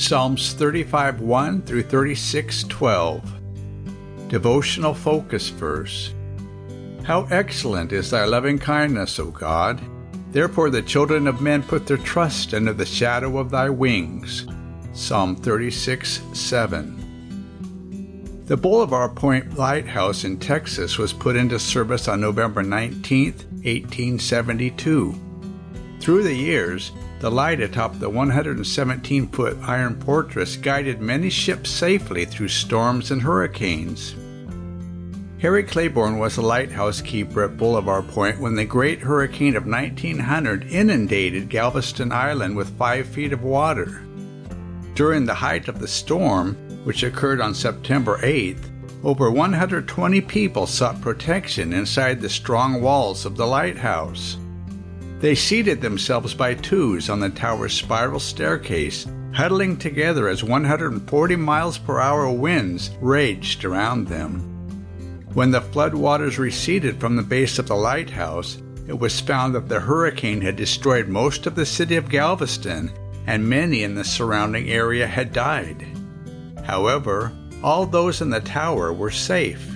Psalms 35 1 through 36 12. Devotional Focus Verse How excellent is thy loving kindness, O God! Therefore the children of men put their trust under the shadow of thy wings. Psalm 36 7. The Bolivar Point Lighthouse in Texas was put into service on November 19, 1872. Through the years, the light atop the 117 foot iron fortress guided many ships safely through storms and hurricanes. Harry Claiborne was a lighthouse keeper at Bolivar Point when the great hurricane of 1900 inundated Galveston Island with five feet of water. During the height of the storm, which occurred on September 8th, over 120 people sought protection inside the strong walls of the lighthouse. They seated themselves by twos on the tower's spiral staircase, huddling together as 140 miles per hour winds raged around them. When the flood waters receded from the base of the lighthouse, it was found that the hurricane had destroyed most of the city of Galveston and many in the surrounding area had died. However, all those in the tower were safe.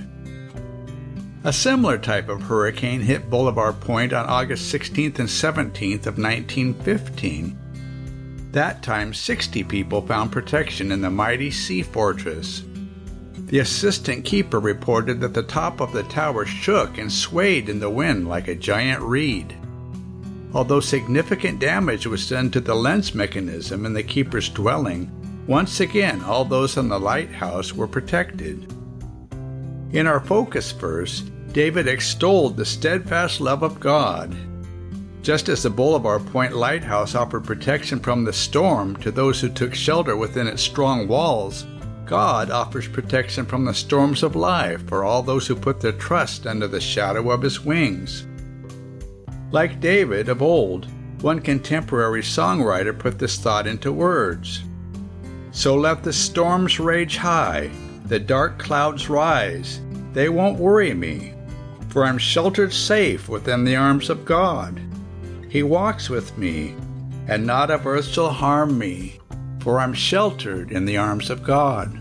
A similar type of hurricane hit Bolivar Point on August 16th and 17th of 1915. That time, 60 people found protection in the mighty sea fortress. The assistant keeper reported that the top of the tower shook and swayed in the wind like a giant reed. Although significant damage was done to the lens mechanism in the keeper's dwelling, once again all those in the lighthouse were protected. In our focus verse, David extolled the steadfast love of God. Just as the Bolivar Point Lighthouse offered protection from the storm to those who took shelter within its strong walls, God offers protection from the storms of life for all those who put their trust under the shadow of His wings. Like David of old, one contemporary songwriter put this thought into words So let the storms rage high, the dark clouds rise, they won't worry me, for I'm sheltered safe within the arms of God. He walks with me, and naught of earth shall harm me, for I'm sheltered in the arms of God.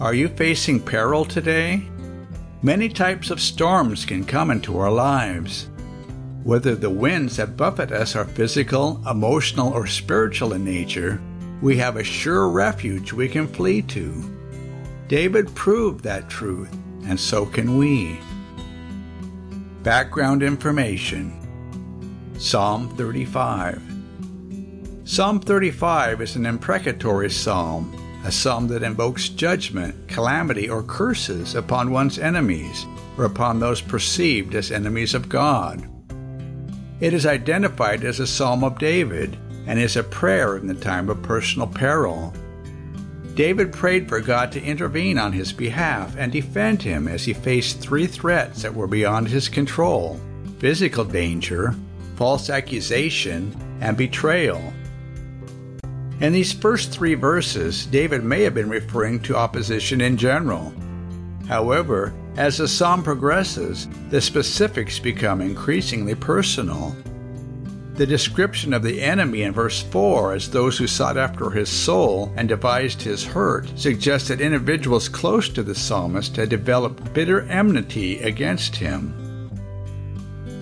Are you facing peril today? Many types of storms can come into our lives. Whether the winds that buffet us are physical, emotional, or spiritual in nature, we have a sure refuge we can flee to. David proved that truth, and so can we. Background information Psalm 35 Psalm 35 is an imprecatory psalm, a psalm that invokes judgment, calamity, or curses upon one's enemies or upon those perceived as enemies of God. It is identified as a psalm of David and is a prayer in the time of personal peril. David prayed for God to intervene on his behalf and defend him as he faced three threats that were beyond his control physical danger, false accusation, and betrayal. In these first three verses, David may have been referring to opposition in general. However, as the psalm progresses, the specifics become increasingly personal. The description of the enemy in verse 4 as those who sought after his soul and devised his hurt suggests that individuals close to the psalmist had developed bitter enmity against him.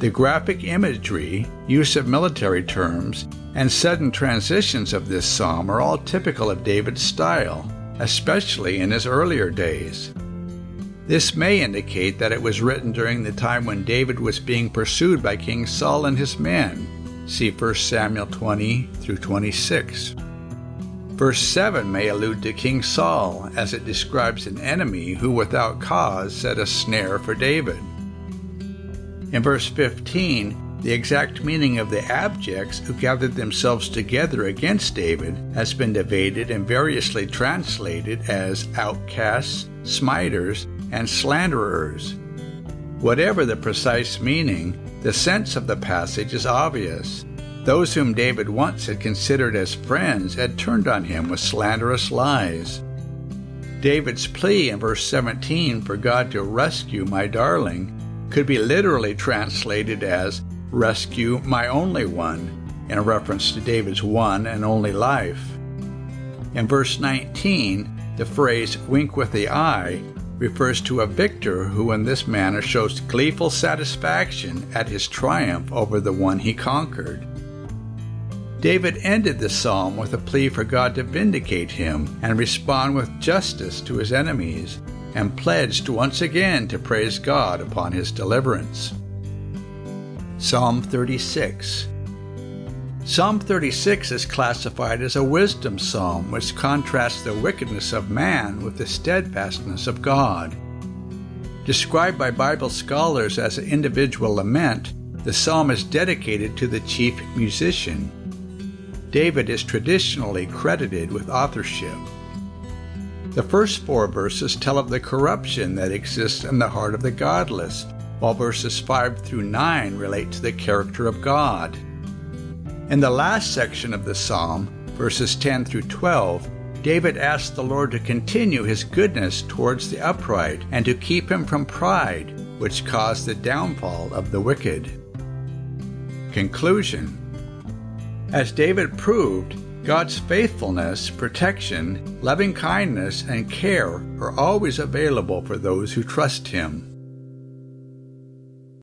The graphic imagery, use of military terms, and sudden transitions of this psalm are all typical of David's style, especially in his earlier days. This may indicate that it was written during the time when David was being pursued by King Saul and his men See 1 Samuel 20 through 26. Verse 7 may allude to King Saul, as it describes an enemy who without cause set a snare for David. In verse 15, the exact meaning of the abjects who gathered themselves together against David has been debated and variously translated as outcasts, smiters, and slanderers. Whatever the precise meaning, the sense of the passage is obvious. Those whom David once had considered as friends had turned on him with slanderous lies. David's plea in verse 17 for God to rescue my darling could be literally translated as rescue my only one, in reference to David's one and only life. In verse 19, the phrase wink with the eye refers to a victor who in this manner shows gleeful satisfaction at his triumph over the one he conquered. David ended the psalm with a plea for God to vindicate him and respond with justice to his enemies, and pledged once again to praise God upon his deliverance. Psalm 36 Psalm 36 is classified as a wisdom psalm, which contrasts the wickedness of man with the steadfastness of God. Described by Bible scholars as an individual lament, the psalm is dedicated to the chief musician. David is traditionally credited with authorship. The first four verses tell of the corruption that exists in the heart of the godless, while verses 5 through 9 relate to the character of God. In the last section of the psalm, verses 10 through 12, David asked the Lord to continue his goodness towards the upright and to keep him from pride, which caused the downfall of the wicked. Conclusion As David proved, God's faithfulness, protection, loving kindness, and care are always available for those who trust Him.